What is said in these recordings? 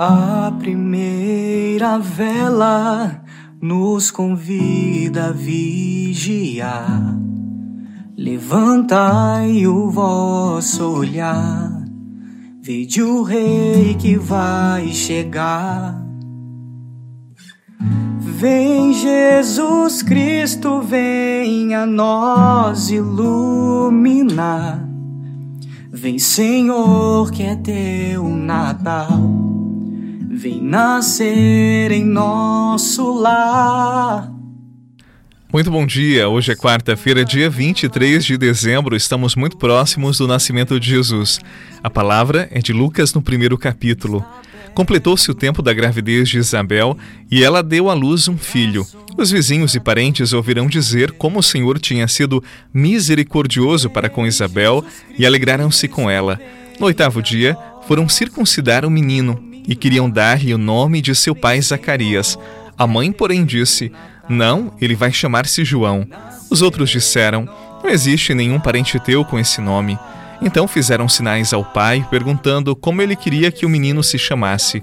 A primeira vela nos convida a vigiar. Levantai o vosso olhar, vede o rei que vai chegar. Vem Jesus Cristo, vem a nós iluminar. Vem Senhor, que é teu Natal vem nascer em nosso lar. Muito bom dia. Hoje é quarta-feira, dia 23 de dezembro. Estamos muito próximos do nascimento de Jesus. A palavra é de Lucas no primeiro capítulo. Completou-se o tempo da gravidez de Isabel e ela deu à luz um filho. Os vizinhos e parentes ouvirão dizer como o Senhor tinha sido misericordioso para com Isabel e alegraram-se com ela. No oitavo dia, foram circuncidar o menino e queriam dar-lhe o nome de seu pai Zacarias. A mãe, porém, disse: Não, ele vai chamar-se João. Os outros disseram: Não existe nenhum parente teu com esse nome. Então fizeram sinais ao pai, perguntando como ele queria que o menino se chamasse.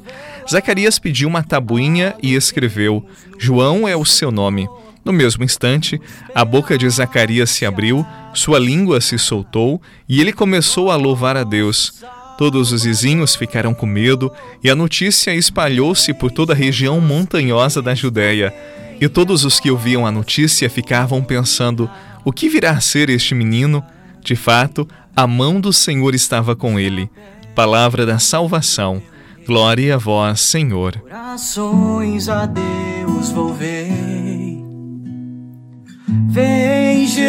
Zacarias pediu uma tabuinha e escreveu: João é o seu nome. No mesmo instante, a boca de Zacarias se abriu, sua língua se soltou e ele começou a louvar a Deus. Todos os vizinhos ficaram com medo e a notícia espalhou-se por toda a região montanhosa da Judéia. E todos os que ouviam a notícia ficavam pensando: o que virá a ser este menino? De fato, a mão do Senhor estava com ele. Palavra da salvação. Glória a vós, Senhor. Orações a Deus. Vem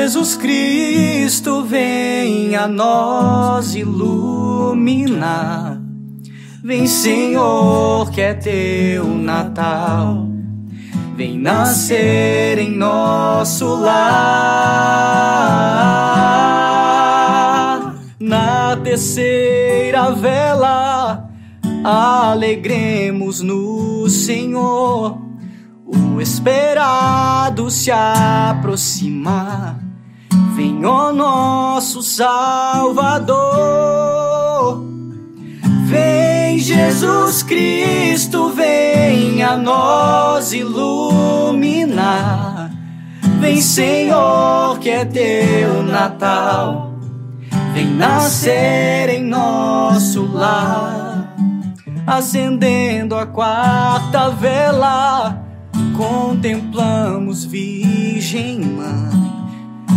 Jesus Cristo, vem a nós iluminar. Vem Senhor, que é teu Natal. Vem nascer em nosso lar. Na terceira vela, alegremos no Senhor o esperado se aproxima. Vem, ó nosso Salvador. Vem, Jesus Cristo, vem a nós iluminar. Vem, Senhor, que é teu Natal. Vem nascer em nosso lar, acendendo a quarta vela contemplamos Virgem Mãe,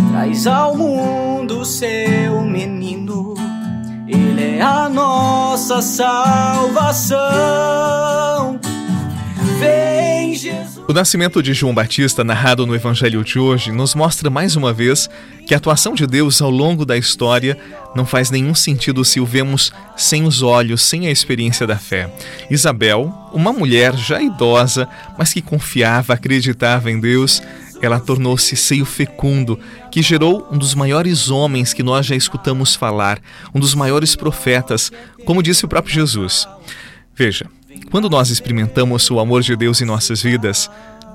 traz ao mundo seu menino, ele é a nossa salvação. Vem Jesus. O nascimento de João Batista, narrado no Evangelho de hoje, nos mostra mais uma vez que a atuação de Deus ao longo da história não faz nenhum sentido se o vemos sem os olhos, sem a experiência da fé. Isabel, uma mulher já idosa, mas que confiava, acreditava em Deus, ela tornou-se seio fecundo, que gerou um dos maiores homens que nós já escutamos falar, um dos maiores profetas, como disse o próprio Jesus. Veja, quando nós experimentamos o amor de Deus em nossas vidas,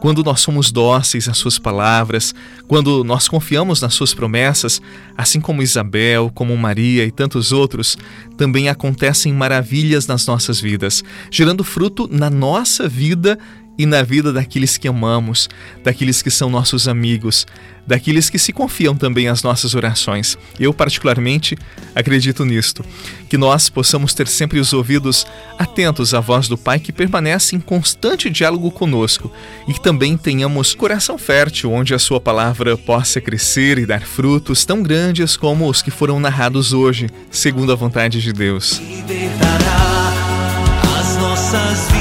quando nós somos dóceis às suas palavras, quando nós confiamos nas suas promessas, assim como Isabel, como Maria e tantos outros, também acontecem maravilhas nas nossas vidas, gerando fruto na nossa vida e na vida daqueles que amamos, daqueles que são nossos amigos, daqueles que se confiam também às nossas orações. Eu, particularmente, acredito nisto, que nós possamos ter sempre os ouvidos atentos à voz do Pai que permanece em constante diálogo conosco e que também tenhamos coração fértil onde a Sua palavra possa crescer e dar frutos tão grandes como os que foram narrados hoje, segundo a vontade de Deus. Libertará as nossas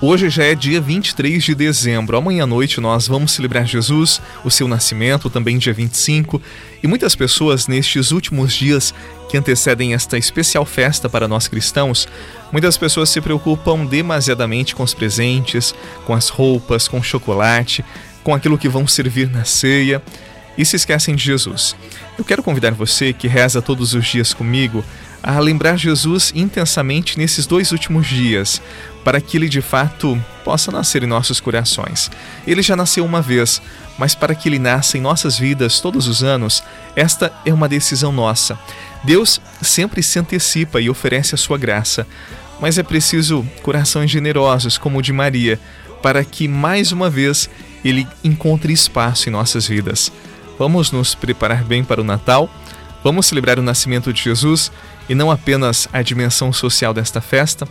Hoje já é dia 23 de dezembro. Amanhã à noite nós vamos celebrar Jesus, o seu nascimento, também dia 25. E muitas pessoas nestes últimos dias que antecedem esta especial festa para nós cristãos, muitas pessoas se preocupam demasiadamente com os presentes, com as roupas, com o chocolate, com aquilo que vão servir na ceia e se esquecem de Jesus. Eu quero convidar você que reza todos os dias comigo a lembrar Jesus intensamente nesses dois últimos dias, para que ele de fato possa nascer em nossos corações. Ele já nasceu uma vez, mas para que ele nasça em nossas vidas todos os anos, esta é uma decisão nossa. Deus sempre se antecipa e oferece a sua graça, mas é preciso corações generosos como o de Maria, para que mais uma vez ele encontre espaço em nossas vidas. Vamos nos preparar bem para o Natal, vamos celebrar o nascimento de Jesus e não apenas a dimensão social desta festa,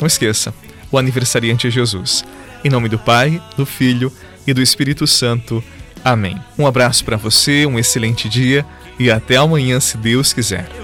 não esqueça, o aniversariante é Jesus. Em nome do Pai, do Filho e do Espírito Santo. Amém. Um abraço para você, um excelente dia e até amanhã, se Deus quiser.